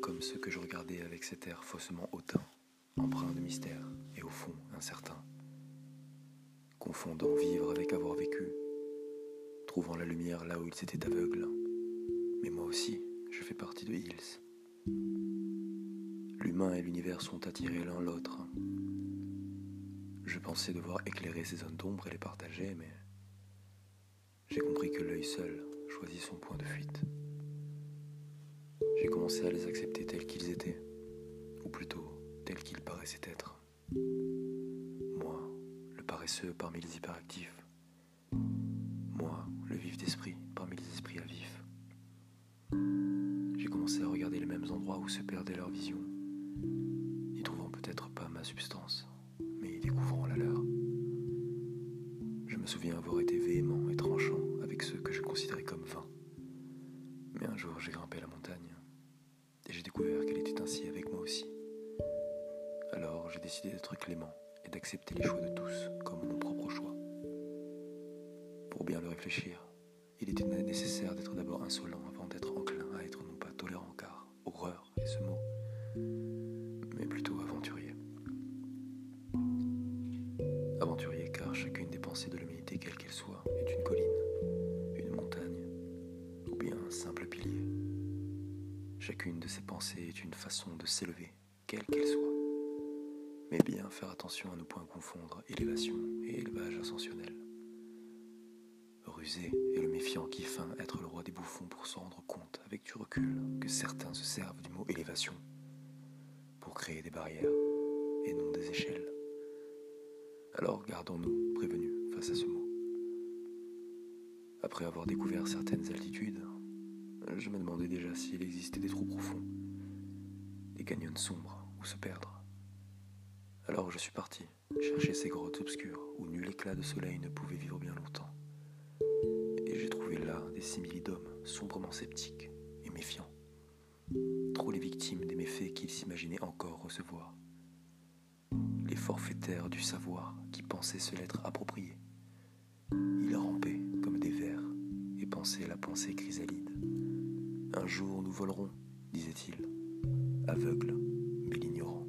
comme ceux que je regardais avec cet air faussement hautain, empreint de mystère et au fond incertain. Confondant vivre avec avoir vécu, trouvant la lumière là où ils étaient aveugles. Mais moi aussi, je fais partie de Hills. L'humain et l'univers sont attirés l'un l'autre. Je pensais devoir éclairer ces zones d'ombre et les partager, mais j'ai compris que l'œil seul choisit son point de fuite. J'ai commencé à les accepter tels qu'ils étaient, ou plutôt tels qu'ils paraissaient être. Moi, le paresseux parmi les hyperactifs. Moi, le vif d'esprit parmi les esprits à vif. J'ai commencé à regarder les mêmes endroits où se perdait leur vision, n'y trouvant peut-être pas ma substance, décidé d'être clément et d'accepter les choix de tous comme mon propre choix. Pour bien le réfléchir, il était nécessaire d'être d'abord insolent avant d'être enclin à être non pas tolérant car horreur est ce mot, mais plutôt aventurier. Aventurier car chacune des pensées de l'humanité, quelle qu'elle soit, est une colline, une montagne ou bien un simple pilier. Chacune de ces pensées est une façon de s'élever, quelle qu'elle soit. Mais bien faire attention à ne point confondre élévation et élevage ascensionnel. Rusé et le méfiant qui feint être le roi des bouffons pour se rendre compte avec du recul que certains se servent du mot élévation pour créer des barrières et non des échelles. Alors gardons-nous prévenus face à ce mot. Après avoir découvert certaines altitudes, je me demandais déjà s'il existait des trous profonds, des canyons sombres où se perdre. Alors je suis parti chercher ces grottes obscures où nul éclat de soleil ne pouvait vivre bien longtemps. Et j'ai trouvé là des simili d'hommes sombrement sceptiques et méfiants, trop les victimes des méfaits qu'ils s'imaginaient encore recevoir les forfaitaires du savoir qui pensaient se l'être approprié. Ils rampaient comme des vers et pensaient la pensée chrysalide. Un jour nous volerons, disait-il, aveugles mais l'ignorant.